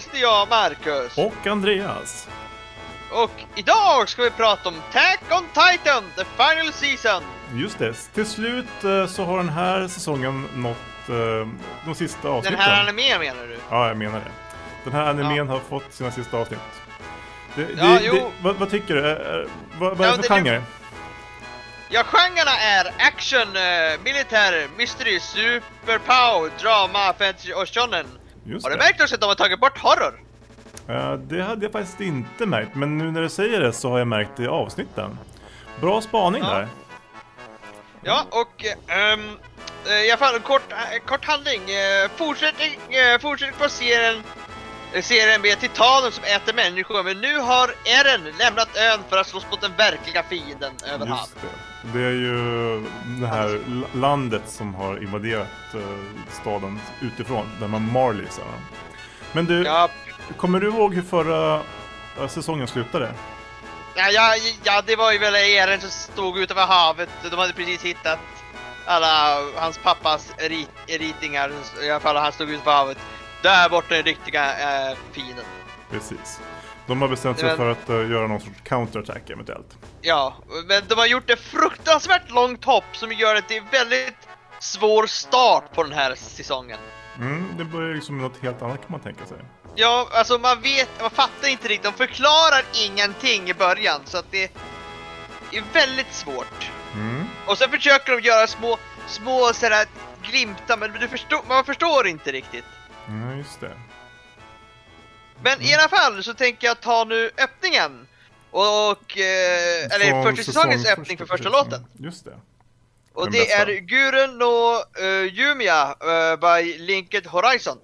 Sitter jag, Marcus. Och Andreas. Och idag ska vi prata om Attack on Titan, the final season. Just det, till slut eh, så har den här säsongen nått eh, de sista Den avsnitten. här animen menar du? Ja, jag menar det. Den här animen har fått sina sista avsnitt. Det, det, Ja, det, jo. vad, vad tycker du? Eh, vad, vad Ja, är det det- för genre? Ja, genrerna är action, militär, mystery, superpower, drama, fantasy och shonen. Just Har du det. märkt också att de har tagit bort horror? Eh, det hade jag faktiskt inte märkt, men nu när du säger det så har jag märkt det i avsnitten. Bra spaning Ja. där. Ja, och eh, i alla fall kort, eh, kort handling. Uh, fortsättning, uh, fortsättning på serien, serien med titanen som äter människor, men nu har Eren lämnat ön för att slåss mot den verkliga fienden över havet. Just det. Det är ju det här landet som har invaderat eh, staden utifrån, där man Marleys är. Men du, Ja, kommer du ihåg hur förra eh, säsongen slutade? ja, ja, ja, det var ju väl Eren som stod utanför havet. De hade precis hittat alla hans pappas rit, ritingar, i alla fall han stod utanför havet. Där borta är den riktiga uh, fienden. Precis. De har bestämt sig Men- för att eh, göra någon sorts counterattack eventuellt. Ja, men de har gjort ett fruktansvärt långt hopp som gör att det är väldigt svår start på den här säsongen. Mm, det börjar liksom med något helt annat kan man tänka sig. Ja, alltså man vet, man fattar inte riktigt, de förklarar ingenting i början så att det är väldigt svårt. Mm. Och sen försöker de göra små, små sådär glimtar men du förstår, man förstår inte riktigt. Ja, just det. Men i alla fall så tänker jag ta nu öppningen. Och, eh, eller första säsongens säsong öppning för första, låten. Just det. Och Den det bästa. är Gurun no uh, Yumia uh, by Linked Horizon.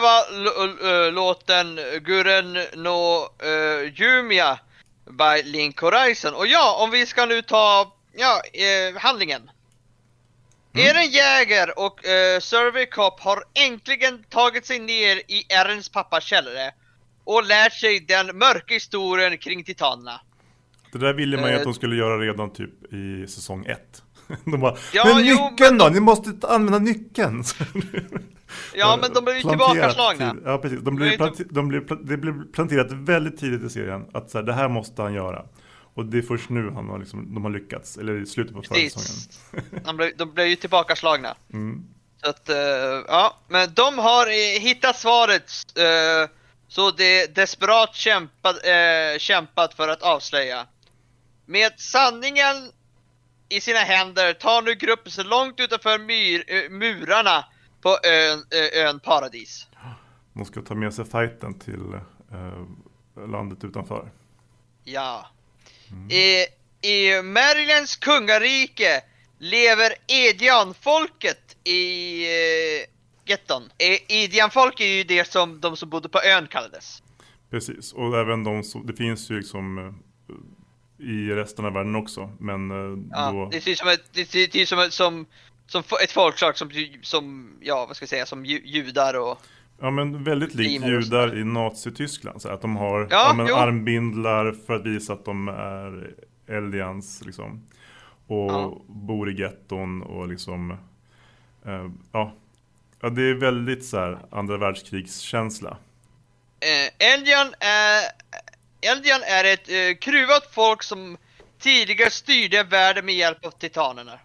Var låten Guren no uh, Jumia by Link Horizon. Och ja, om vi ska nu ta ja, eh, handlingen. Eren Jäger och uh, Survey Cop har äntligen tagit sig ner i Erens pappas källare och lärt sig den mörka historien kring titanerna. Det där ville man ju Eh, att de skulle göra redan typ i säsong ett. De bara, Ja, men jo, nyckeln men då? Ni måste använda nyckeln! Ja, men de blev ju tillbakaslagna. tid- Ja, precis. De blev är planti- de blev, pla- det blev planterat väldigt tidigt i serien att så här, det här måste han göra. Och det är först nu han har liksom, de har lyckats, eller i slutet på förra säsongen. Blev, de blev ju tillbakaslagna. Mm. Så att, eh, ja, men de har eh, hittat svaret. eh, så det desperat kämpat, eh, kämpat för att avslöja. Med sanningen i sina händer tar nu gruppen så långt utanför eh, murarna på ön, eh, ön Paradis. De ska ta med sig fighten till eh, landet utanför. Ja. I, I Marylands kungarike lever Edianfolket i eh, getton. Edianfolk är ju det som de som bodde på ön kallades. Precis, och även de som, det finns ju liksom eh, i resten av världen också. Men eh, Ja, då, det ser ut som ett, det ser ut som, ett- som, som ett folkslag som, som, ja vad ska jag säga, som ju, judar och... ja men väldigt likt judar i Nazityskland. Så att de har Ja, ja, men armbindlar för att visa att de är Eldians liksom. Och Ja. bor i getton och liksom, eh, ja. Ja, det är väldigt så här andra världskrigskänsla. Eh, Eldian är, Eldian är ett eh, kruvat folk som tidigare styrde världen med hjälp av titanerna.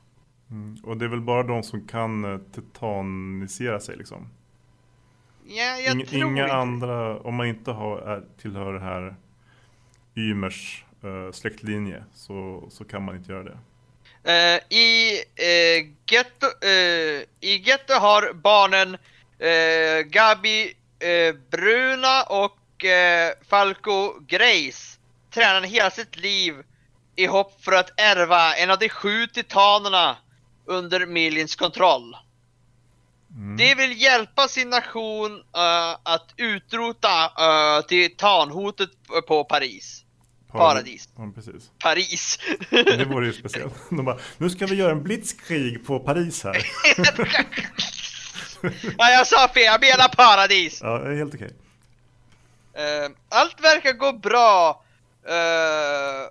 Mm. Och det är väl bara de som kan eh, titanisera sig liksom. Ja, jag Inga, tror inga inte. andra, om man inte har, är, tillhör det här Ymers eh, släktlinje så, så kan man inte göra det. Eh, I uh, Getto, eh, i Getto har barnen Gabi Bruna och Falco Grace tränat hela sitt liv i hopp för att ärva en av de sju titanerna under Millions kontroll. Mm. De vill hjälpa sin nation eh, att utrota uh, titanhotet på Paris. Paradis. Ja, precis. Paris. Det vore ju speciellt. De bara, nu ska vi göra en blitzkrig på Paris här. ja, jag sa fel, jag menar paradis. Ja, det är helt okej. Eh, allt verkar gå bra. eh,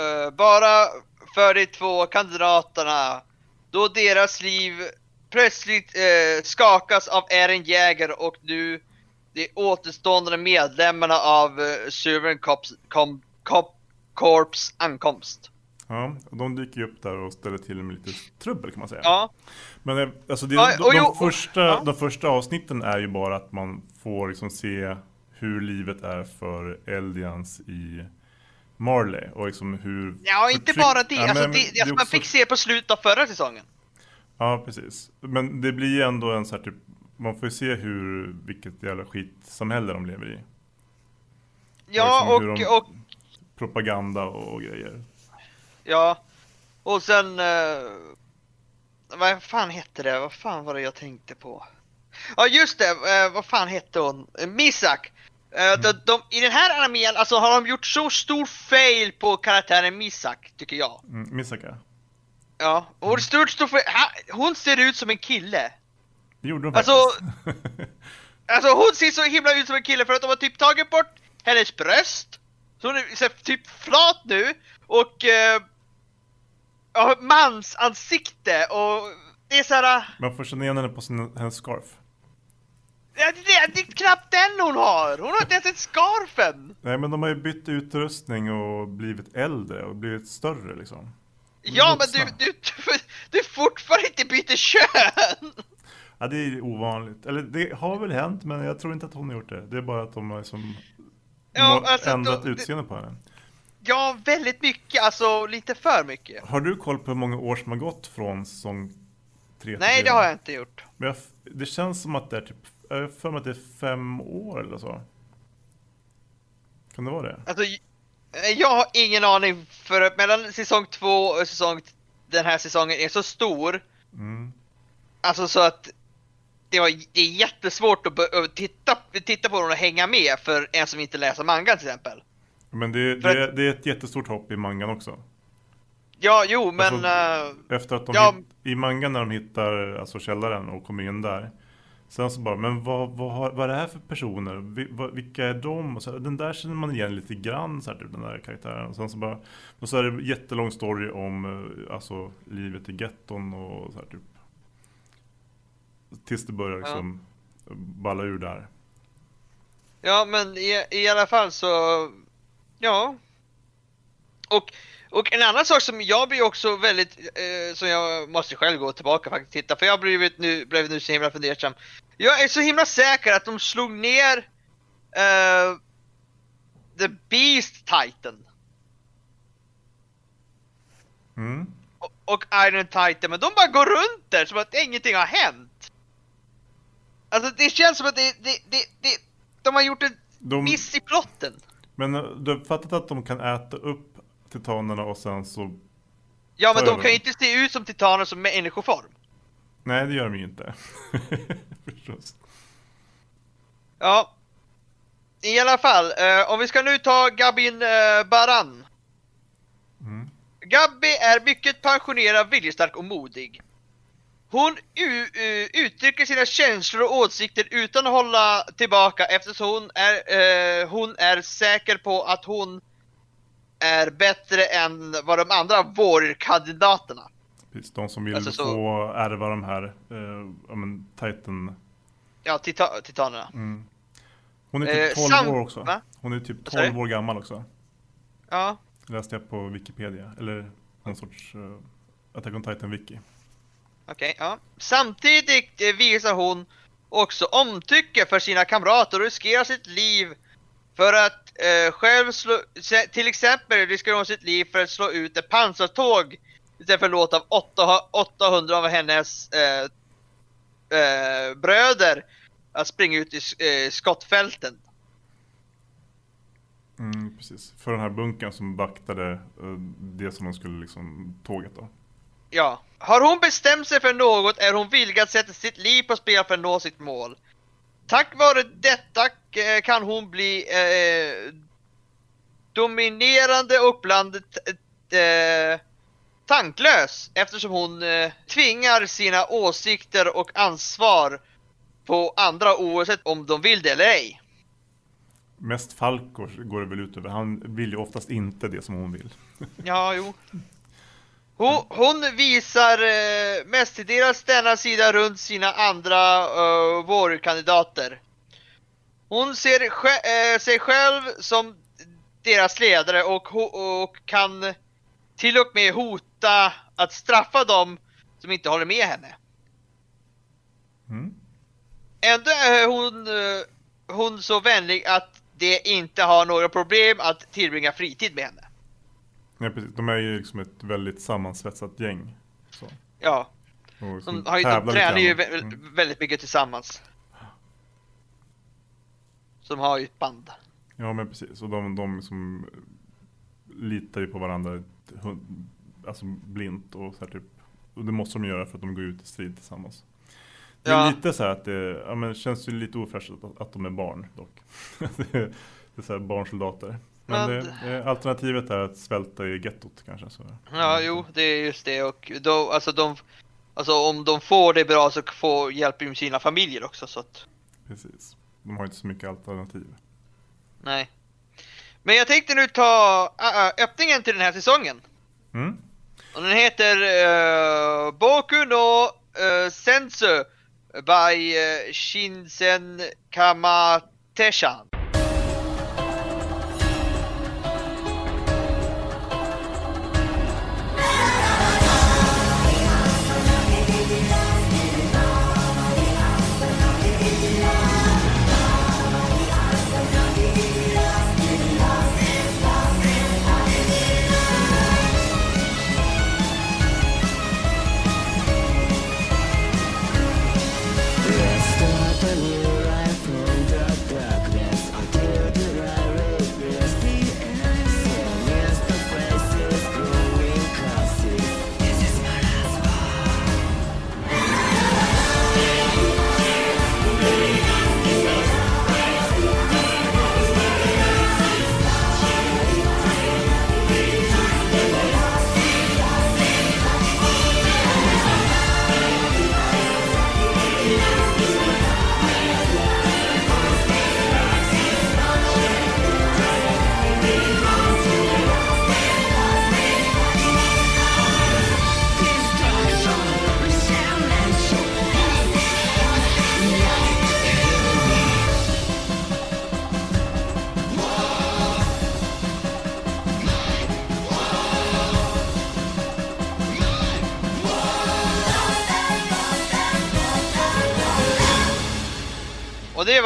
eh, bara för de två kandidaterna. Då deras liv plötsligt eh, skakas av Eren Jäger och nu de återstående medlemmarna av uh, Servant Corps, com, Corp, Corps ankomst. Ja, och de dyker ju upp där och ställer till med lite trubbel kan man säga. Ja, Men eh, alltså det, Ja, de, och de, och- första, ja. de första avsnitten är ju bara att man får liksom se hur livet är för Eldians i Marley och liksom hur ja inte bara det. Ja, alltså, men- det, det, är man också- fick se på slutet av förra säsongen. Ja, precis. Men det blir ju ändå en så här typ, man får ju se hur, vilket jävla skitsamhälle de lever i. Ja, liksom hur och, och Propaganda och, och grejer. Ja, och sen... eh, vad fan hette det? Vad fan var det jag tänkte på? Ja just det, eh, vad fan hette hon? Uh, Misak! Eh, de, de, I den här armén alltså, har de gjort så stor fail på karaktären Misak, tycker jag. Mm, Misaka. Ja, och det stort stor fail, hon ser ut som en kille. Det gjorde de Alltså- faktiskt. Alltså hon ser så himla ut som en kille för att de har typ tagit bort hennes bröst. Så hon är så typ flat nu och eh, ja, mans ansikte och det är såhär... Man får känna igen henne på sin, hennes scarf. Det, det, det är knappt den hon har! Hon har inte ens ett scarfen! Nej men de har ju bytt utrustning och blivit äldre och blivit större liksom. Ja men vuxna. du, du, du, du fortfarande inte byter kön! Ja det är ovanligt. Eller det har väl hänt men jag tror inte att hon har gjort det. Det är bara att de har liksom Ja, alltså, ändrat då- utseende på henne. Ja, väldigt mycket, alltså lite för mycket. Har du koll på hur många år som har gått från säsong 3 till Nej, det har jag inte gjort. Men jag, det känns som att det är typ, jag har för mig att det är fem år eller så. Kan det vara det? Alltså, j- jag har ingen aning för att mellan säsong två och säsong den här säsongen är så stor. Mm. Alltså så att det, var, det är jättesvårt att, att titta, titta på den och hänga med för en som inte läser mangan till exempel. Men det, det, det är ett jättestort hopp i mangan också. Ja, jo, men... Alltså, eh, Efter att de Ja. hit, I mangan när de hittar alltså källaren och kommer in där. Sen så bara, men vad, vad, har, vad är det här för personer? Vilka är de? Och så, här, den där känner man igen lite grann, så här, typ, den där karaktären. Och sen så bara, och så är det jättelång story om eh, alltså, livet i getton och så här, typ. Tills det börjar liksom balla ur där. Ja, men i, i alla fall så... Ja. Och, och en annan sak som jag blir också väldigt... Eh, som jag måste själv gå tillbaka och faktiskt titta, för jag blivit nu, blivit nu så himla fundersam. Jag är så himla säker att de slog ner eh, The Beast Titan Mm. och, och Iron Titan, men de bara går runt där som att ingenting har hänt. Alltså det känns som att det, det, det, det de har gjort en De, miss i plotten. men eh, du har fattat att de kan äta upp titanerna och sen så... Ja men de över. kan ju inte se ut som titaner som människoform. Nej, det gör de ju inte. Förstås. Ja. I alla fall, eh, om vi ska nu ta Gabin eh, Baran. Mm. Gabby är mycket passionerad, viljestark och modig. Hon u- uttrycker sina känslor och åsikter utan att hålla tillbaka eftersom hon är, eh, hon är säker på att hon är bättre än vad de andra vårkandidaterna. Precis, de som vill Alltså så- få ärva de här, eh, men Titan. Ja, tita- titanerna. Mm. Hon är Eh, typ 12 sam- år också. va? Hon är typ Vad sa du? 12 år gammal också. Ja. Läste jag på Wikipedia, eller någon sorts uh, Attack on Titan-wiki. Okej, ja. Samtidigt eh, visar hon också omtycke för sina kamrater och riskerar sitt liv för att eh, själv slå, till exempel riskerar hon sitt liv för att slå ut ett pansartåg istället för att låta 800 800 av hennes eh, eh, bröder att springa ut i eh, skottfälten. Mm, precis. För den här bunkern som vaktade eh, det som man skulle liksom, tåget då. Ja. Har hon bestämt sig för något är hon villig att sätta sitt liv på spel för att nå sitt mål. Tack vare detta eh, kan hon bli eh, dominerande och ibland eh, tanklös eftersom hon eh, tvingar sina åsikter och ansvar på andra oavsett om de vill det eller ej. Mest Falkor går det väl ut över. Han vill ju oftast inte det som hon vill. Ja, jo. Hon, hon visar eh, mestadels denna sida runt sina andra uh, vårkandidater. Hon ser sj- eh, sig själv som deras ledare och, ho- och kan till och med hota att straffa dem som inte håller med henne. Mm. Ändå är hon, eh, hon så vänlig att det inte har några problem att tillbringa fritid med henne. Ja, precis. De är ju liksom ett väldigt sammansvetsat gäng. Så. Ja. Och liksom De, har ju, de tränar ju Mm. väldigt mycket tillsammans. Så de har ju ett band. Ja men precis, och de, de som litar ju på varandra alltså blint och så typ. Och det måste de göra för att de går ut i strid tillsammans. Det är Ja. lite så här att det ja, men känns ju lite ofräscht att, att de är barn dock. det är så här barnsoldater. Men Men- det, alternativet är att svälta i gettot kanske. Så. Ja, jo, det är just det och då, alltså de, alltså om de får det bra så får, hjälper de sina familjer också så att, Precis. De har inte så mycket alternativ. nej. Men jag tänkte nu ta äh, öppningen till den här säsongen. Mm. Och den heter uh, Boku no uh, Sensu by eh, Shinsen Kamateshan.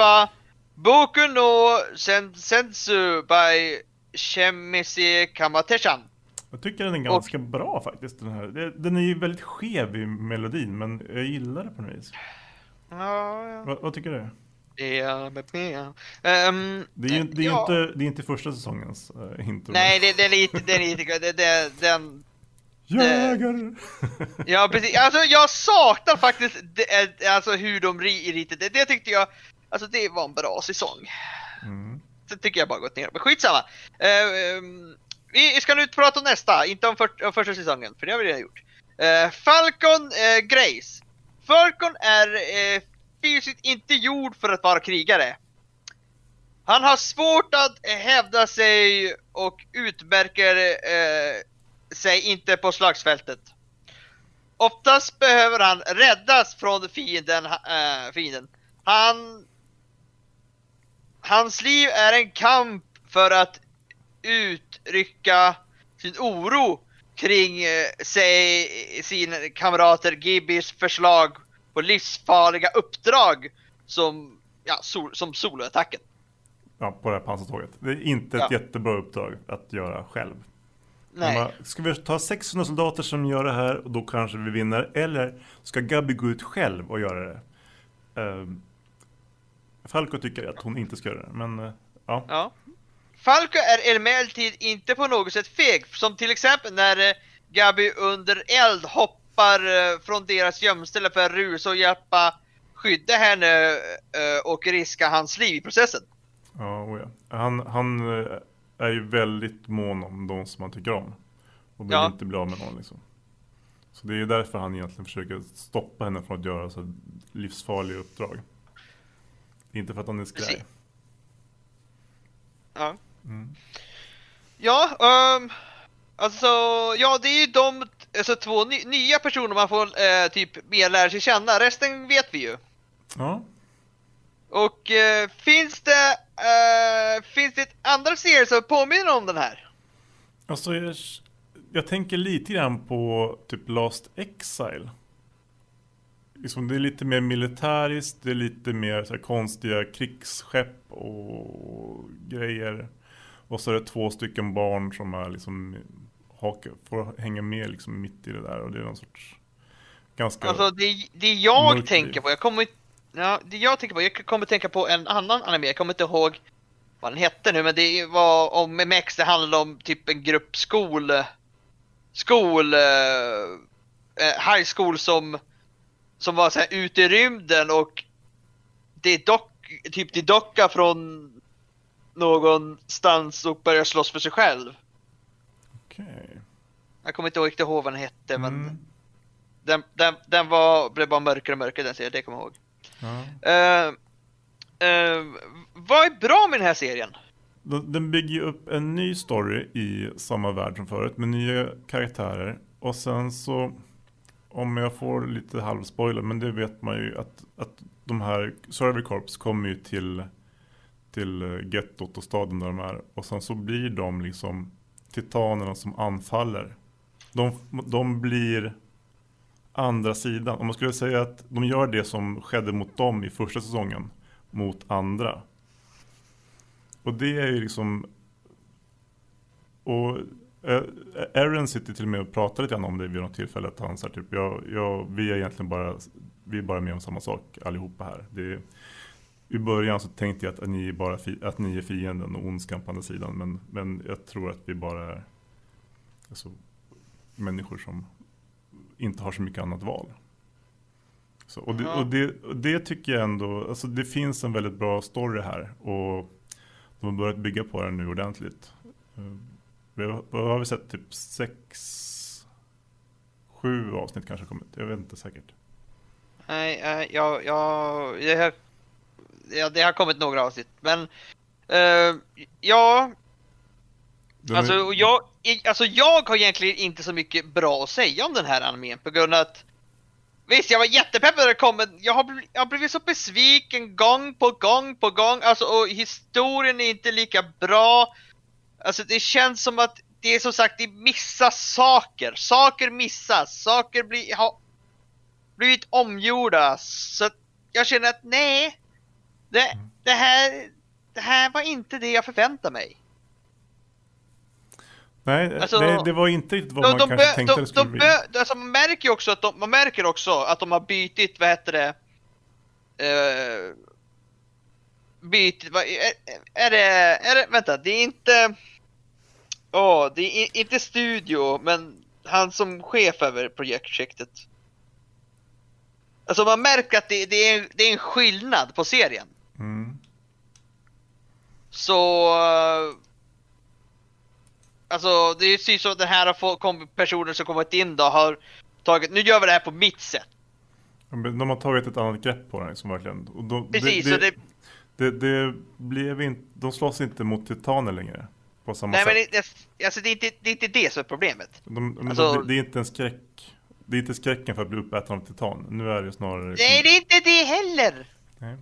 Och var Boku no Sen- Sensu by Shemisi Kamateshan. Jag tycker den är ganska bra faktiskt den här. Den är ju väldigt skev i melodin men jag gillar det på något vis. Ja, ja. Vad, vad tycker du? Ja. Ehm, Det är ju det är ja. inte, det är inte första säsongens uh, intro. Nej, det, det är lite, det är lite, det, det, den, Jägare! ja precis, alltså jag saknar faktiskt det, alltså hur de ri- ritade det, det tyckte jag, alltså det var en bra säsong. mm. Sen tycker jag bara gått ner, men skitsamma. Ehm, vi ska nu prata om nästa, inte om, för, om första säsongen, för det har vi redan gjort. Eh, Falcon eh, Grace. Falcon är eh, fysiskt inte gjord för att vara krigare. Han har svårt att hävda sig och utmärker eh, sig inte på slagsfältet. Oftast behöver han räddas från fienden. eh, fienden. Han Hans liv är en kamp för att uttrycka sin oro kring eh, sig, sina kamrater Gibbys förslag på livsfarliga uppdrag som, ja, sol, som soloattacken. Ja, på det här pansartåget. Det är inte ett Ja. jättebra uppdrag att göra själv. Nej. Man Ska vi ta 600 soldater som gör det här och då kanske vi vinner? Eller ska Gabi gå ut själv och göra det? Ehm, Falco tycker att hon inte ska göra det, men eh, ja. Ja. Falco är emellertid inte på något sätt feg, som till exempel när eh, Gabi under eld hoppar eh, från deras gömställe för att rusa och hjälpa skydda henne och riska hans liv i processen. Ja, oh ja. Han, han är ju väldigt mån om de som han tycker om. Och vill Ja. inte bli av med någon liksom. Så det är ju därför han egentligen försöker stoppa henne från att göra så livsfarliga uppdrag. Inte för att han är skraj. Precis. Ja. Mm. Ja, ehm, alltså, ja det är ju de alltså, två ny, nya personer man får eh, typ mer lära sig känna, resten vet vi ju. Ja, Och eh, finns det, eh, finns det andra serier som påminner om den här? alltså jag, jag tänker lite grann på typ Last Exile. Liksom det är lite mer militäriskt, det är lite mer så här konstiga krigsskepp och grejer. Och så är det två stycken barn som är liksom haka, får hänga med liksom mitt i det där och det är någon sorts ganska... Alltså det, det jag tänker på, jag kommer ja, det jag tänker på, jag kommer tänka på en annan anime, jag kommer inte ihåg vad den hette nu, men det var om MX, det handlade om typ en grupp skol, skol, eh, eh, high school som, som var så här ute i rymden och det dock, typ det dockar från någonstans och börjar slåss för sig själv. Okej. Jag kommer inte riktigt ihåg vad den hette, men Mm. den, den, den var, blev bara mörkare och mörkare den serien, det kommer jag ihåg. Ja. Eh, eh, vad är bra med den här serien? Den den bygger ju upp en ny story i samma värld som förut med nya karaktärer. Och sen så om jag får lite halvspoiler, men det vet man ju att, att de här Survey Corps kommer ju till, till eh, gettot och staden där de är. Och sen så blir de liksom titanerna som anfaller. De, de blir andra sidan. Om man skulle säga att de gör det som skedde mot dem i första säsongen mot andra. Och det är ju liksom och Aaron sitter till och med och pratar lite grann om det vid något tillfälle. Att han säger typ, jag, jag, vi är egentligen bara, vi är bara med om samma sak allihopa här. Det, I början så tänkte jag att ni är, bara fi, att ni är fienden och ondskan på andra sidan. Men, men jag tror att vi bara är alltså, människor som inte har så mycket annat val. Så, och, det, och, det, och det tycker jag ändå, alltså det finns en väldigt bra story här. Och de har börjat bygga på den nu ordentligt. Vi har, vad har vi sett? Typ sex, sju avsnitt kanske kommit. Jag vet inte säkert. Nej, eh, jag, jag, det, har, ja, det har kommit några avsnitt, men eh, ja, alltså är- och jag, alltså jag har egentligen inte så mycket bra att säga om den här animen på grund av att Visst, jag var jättepepp när det kom, men jag har, bl- jag har blivit så besviken gång på gång på gång, alltså och historien är inte lika bra. Alltså det känns som att det är som sagt, det missas saker. Saker missas, saker blir, har blivit omgjorda. Så jag känner att nej, det, det här, det här var inte det jag förväntade mig. Nej, Alltså, nej, det var inte riktigt vad De, man de, kanske bö- tänkte de, det skulle de, bli. bö- alltså man märker också att de, man märker också att de har bytit, vad heter det? Uh, bytit, vad, är, är det, är det, vänta, det är inte, åh, det är inte studio, men han som chef över projektet. Alltså man märker att det, det, är, det är en skillnad på serien. Mm. Så... eh, Alltså det ser ut som att den här personer som kommit in då har tagit, nu gör vi det här på mitt sätt. Ja, men De har tagit ett annat grepp på den liksom, verkligen. Och de, Precis, det, så det, det, det, det blev inte, de slåss inte mot titaner längre. På samma nej sätt. men det, det, alltså det, är inte, det är inte det som är problemet. De, Alltså- de, det är inte en skräck. Det är inte skräcken för att bli uppäten av titan. Nu är det snarare... liksom- Nej det är inte det heller! Nej.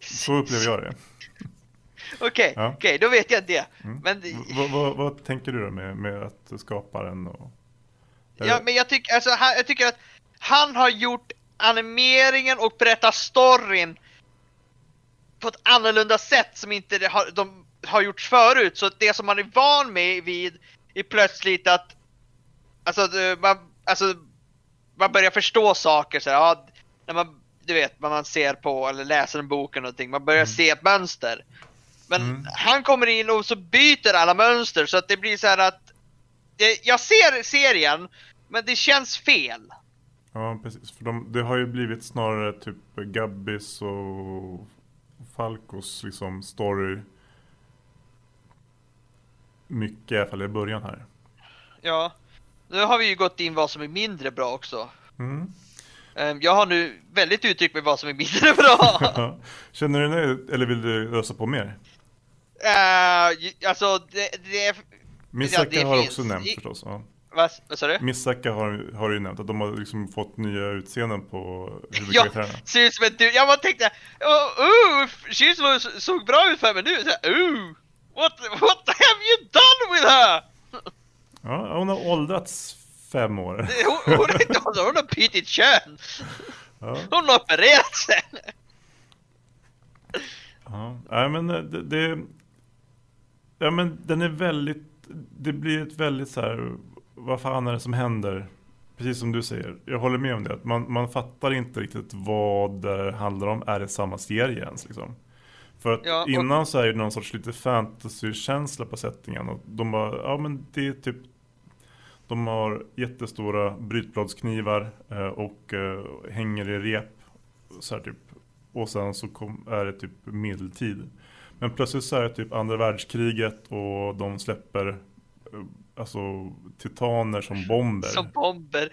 Så upplever jag det. Okej, Ja. okej då vet jag det. Mm. Men, V- vad- tänker du då med, med att skapa den? Och, ja, men jag, tycker, alltså, han, jag tycker att han har gjort animeringen och berättat storyn på ett annorlunda sätt som inte det har, de har gjorts förut. Så det som man är van med vid är plötsligt att alltså, man, alltså, man börjar förstå saker så här, ja, när man, du vet, när man ser på eller läser en bok eller någonting, man börjar se ett mönster. Men Mm. han kommer in och så byter alla mönster så att det blir så här att det, jag ser serien, men det känns fel. Ja, precis. För de, det har ju blivit snarare typ Gabbis och Falcos liksom story. Mycket i alla fall i början här. Ja. Nu har vi ju gått in vad som är mindre bra också. Mm. Ehm, Jag har nu väldigt uttryckt mig vad som är mindre bra. Ja. Känner du nöjd eller vill du ösa på mer? uh, alltså, det, det. Misaka det har finns. också nämnt förstås. Ja. Vad, vad sa du? Misaka har, har ju nämnt att de har liksom fått nya utseenden på Ja, huvudkaraktärerna. ser ut som en du. Jag bara tänkte, oh, oh, Shiz var- såg bra ut för mig nu. Så, oh, what, what have you done with her? Ja, hon har åldrats fem år. Hon, hon, är inte, hon har bytt kön. Ja, Hon har opererat sig. ja. Nej, men eh, det, det... Ja, men den är väldigt... Det blir ett väldigt så här... Vad fan är det som händer? Precis som du säger. Jag håller med om det. Att man, man fattar inte riktigt vad det handlar om. Är det samma serie ens liksom? För att Ja, och- innan så är det någon sorts lite fantasy-känsla på settingen. Och de bara, ja men det är typ De har jättestora brytbladsknivar eh, och eh, hänger i rep. Så typ. Och sen så kom, är det typ medeltid. Men plötsligt så är det typ andra världskriget och de släpper eh, alltså titaner som bomber. Som bomber.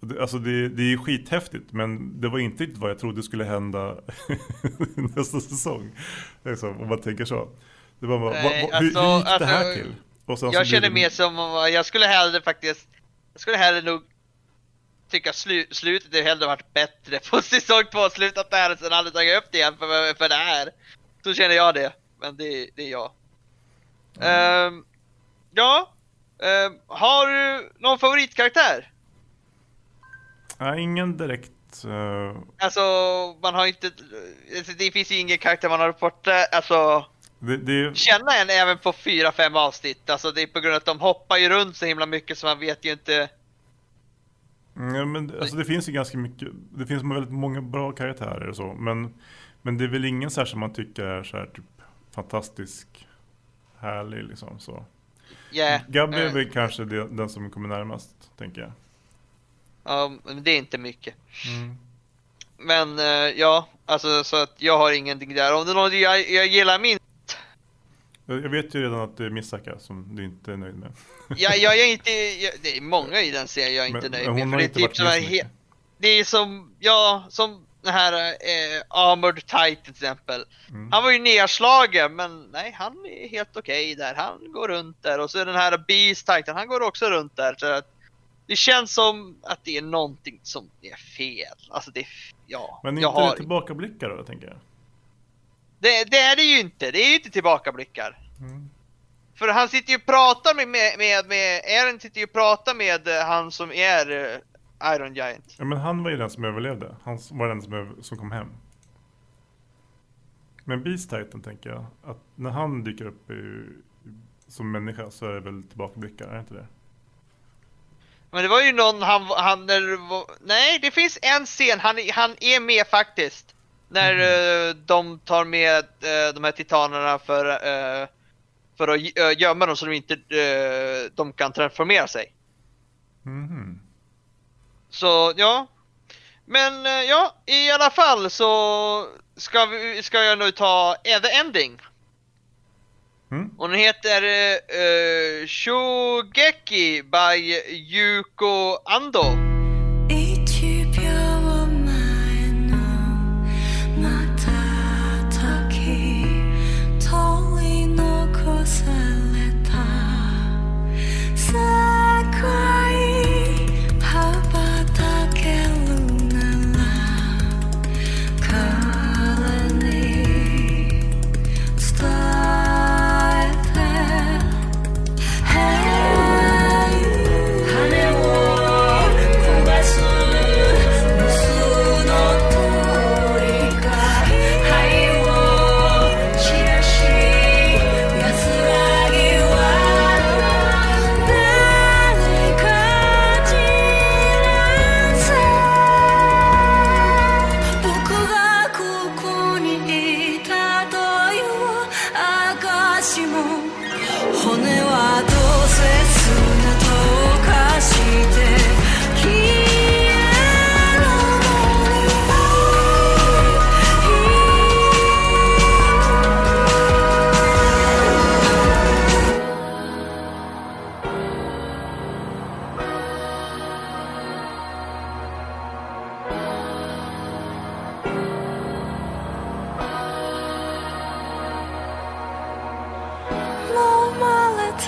Det- Alltså det, det är skithäftigt men det var inte riktigt vad jag trodde skulle hända nästa säsong. Liksom, om man tänker så. Det var bara, Nej, vad, hur, alltså- hur gick det här alltså, till? Och sen Jag känner det- mer som om jag skulle hellre faktiskt, jag skulle hellre nog tycka slu, slutet är hellre varit bättre på säsong två, slutat där och sen aldrig tagit upp det igen för, för det här. Så känner jag det, men det, det är jag. Ehm, ja, Ehm, har du någon favoritkaraktär? Nej, ingen direkt. eh, Alltså, man har inte, alltså, det finns ju ingen karaktär man har eh, alltså det, det, känna en även på fyra fem avsnitt. Alltså det är på grund av att de hoppar ju runt så himla mycket så man vet ju inte. Mm, Ja, men alltså det finns ju ganska mycket, det finns väldigt många bra karaktärer och så, men, men det är väl ingen så här som man tycker är så här typ fantastisk, härlig liksom så. Yeah. Gabby är eh, väl kanske det, den som kommer närmast, tänker jag. Ja, men det är inte mycket. Mm. Men eh, ja, alltså så att jag har ingenting där. Om det är något jag, jag gillar minst. Jag vet ju redan att det är Misaka som du inte är nöjd med. Jag, jag är inte, jag, det är många i den serien jag är inte Men- nöjd men med. hon har det är inte typ varit som med he, det är som, ja, som den här eh, Armored Titan till exempel. Mm. Han var ju nedslagen men nej, han är helt okej där. Han går runt där och så är den här Beast Titan, han går också runt där. Så att det känns som att det är någonting som är fel. Alltså det, ja, Men jag inte har... det tillbakablickar då, tänker jag. Det, det är det ju inte, det är ju inte tillbakablickar. Mm. För han sitter ju och pratar med, med, med, med Eren sitter ju och pratar med eh, han som är eh, Iron Giant. Ja, men han var ju den som överlevde. Han var den som, som kom hem. Men Beast Titan tänker jag, att när han dyker upp i, som människa så är det väl tillbakablickar, är det inte det? Men det var ju någon han, han när nej det finns en scen, han, han är med faktiskt. När eh, de tar med eh, de här titanerna för, eh, för att uh, gömma dem så de inte de kan transformera sig. Mhm. Så ja. Men ja, i alla fall så ska, vi, ska jag nu ta The Ending. Mm. Hon heter uh, Shogeki by Yuko Ando.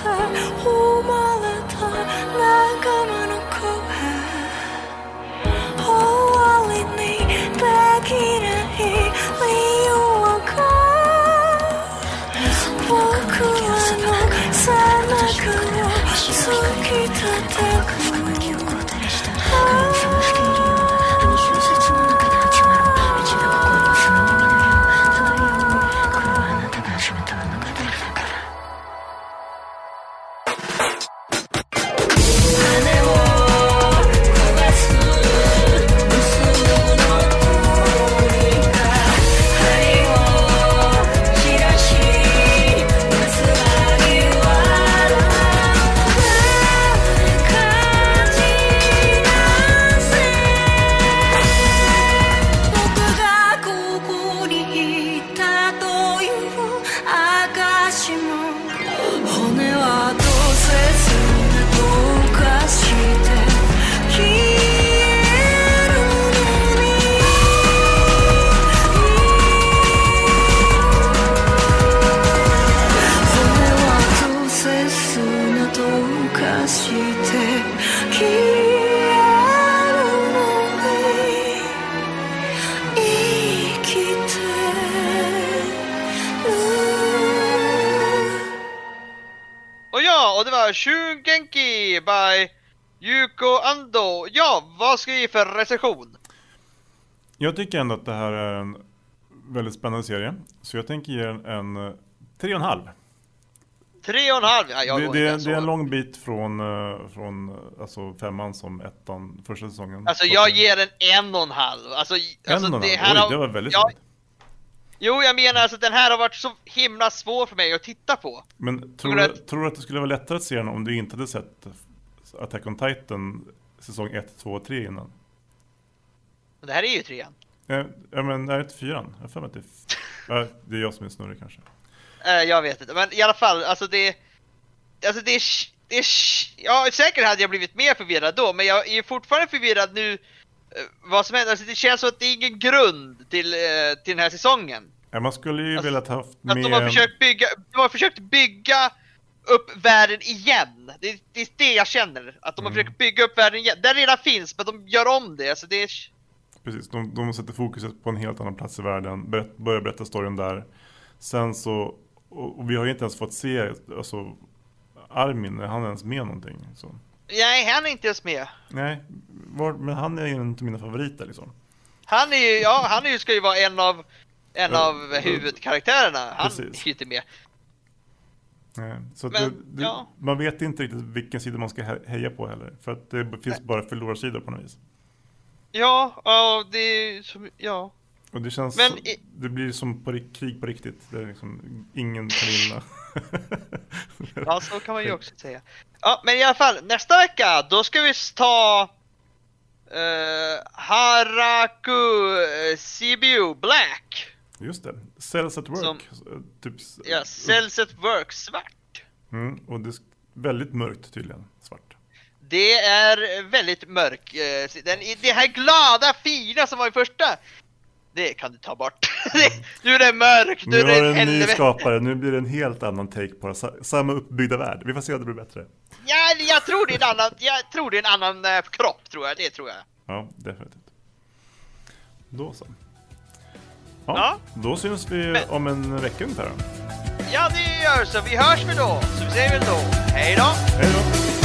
まれた生まれた Ando. Ja, vad ska vi ge för recension? Jag tycker ändå att det här är en väldigt spännande serie. Så jag tänker ge den en eh, tre och en halv. Tre och en halv? Ja, jag Det, går det, är, det är en lång bit från, eh, från alltså femman som ettan första säsongen. Alltså Så jag att- ger den en och en halv. Alltså, En alltså och det här Oj, har... det var väldigt ja, snabbt. Jo, jag menar alltså den här har varit så himla svår för mig att titta på. Men tror du, tror du att det skulle vara lättare att se den om du inte hade sett Attack on Titan säsong 1, 2 och 3 innan? Men det här är ju trean. Ja, ja men är det inte fyran? Jag för mig att det är... det är jag som är snurrig kanske. Eh, jag vet inte, men i alla fall, alltså det... Alltså det är... Det är ja, säkert hade jag blivit mer förvirrad då, men jag är fortfarande förvirrad nu eh, vad som händer. Alltså det känns som att det är ingen grund till, eh, till den här säsongen. Ja, man skulle ju Alltså, velat haft Att mer... de har försökt bygga, de har försökt bygga upp världen igen. Det, det är det jag känner. Att de har Mm. försökt bygga upp världen igen. Den redan finns, men de gör om det. Alltså det är... Precis, de, de sätter fokuset på en helt annan plats i världen, berätt, börjar berätta storyn där. Sen så, och, och vi har ju inte ens fått se, alltså Armin, är han ens med någonting? Så. Nej, han är inte ens med. Nej, var, men han är ju inte mina favoriter liksom. Han är ju, ja, han är ju, ska ju vara en av, en av huvudkaraktärerna. Han Precis. är ju inte med. Nej, så att Men, det, det, ja. man vet inte riktigt vilken sida man ska he- heja på heller. För att det finns bara förlorarsidor på något vis. Ja, ja, det som, ja. Och det känns, Men så- det blir som på, ri- krig på riktigt. Det är liksom, ingen kan vinna. Ja, så kan man ju också säga. Ja, men i alla fall, nästa vecka, då ska vi ta uh, Haraku CBU Black. Just det, Cells at Work. Som- typ, Ja, Cells at Work svart. Mm, och det är väldigt mörkt tydligen, svart. Det är väldigt mörk. eh, Den, det här glada, fina som var i första, det kan du ta bort. Nu är det mörkt, nu Nu är har det en ny skapare, nu blir det en helt annan take på det. Sa- Samma uppbyggda värld. Vi får se om det blir bättre. Ja, jag tror det är en annan, jag tror det är en annan eh, kropp, tror jag. Det tror jag. Ja, definitivt. Då så. Ja. Ja, då syns vi Men- om en vecka ungefär. Ja, det gör så. Vi hörs väl då. Så vi säger väl då. Hej då! Hej då!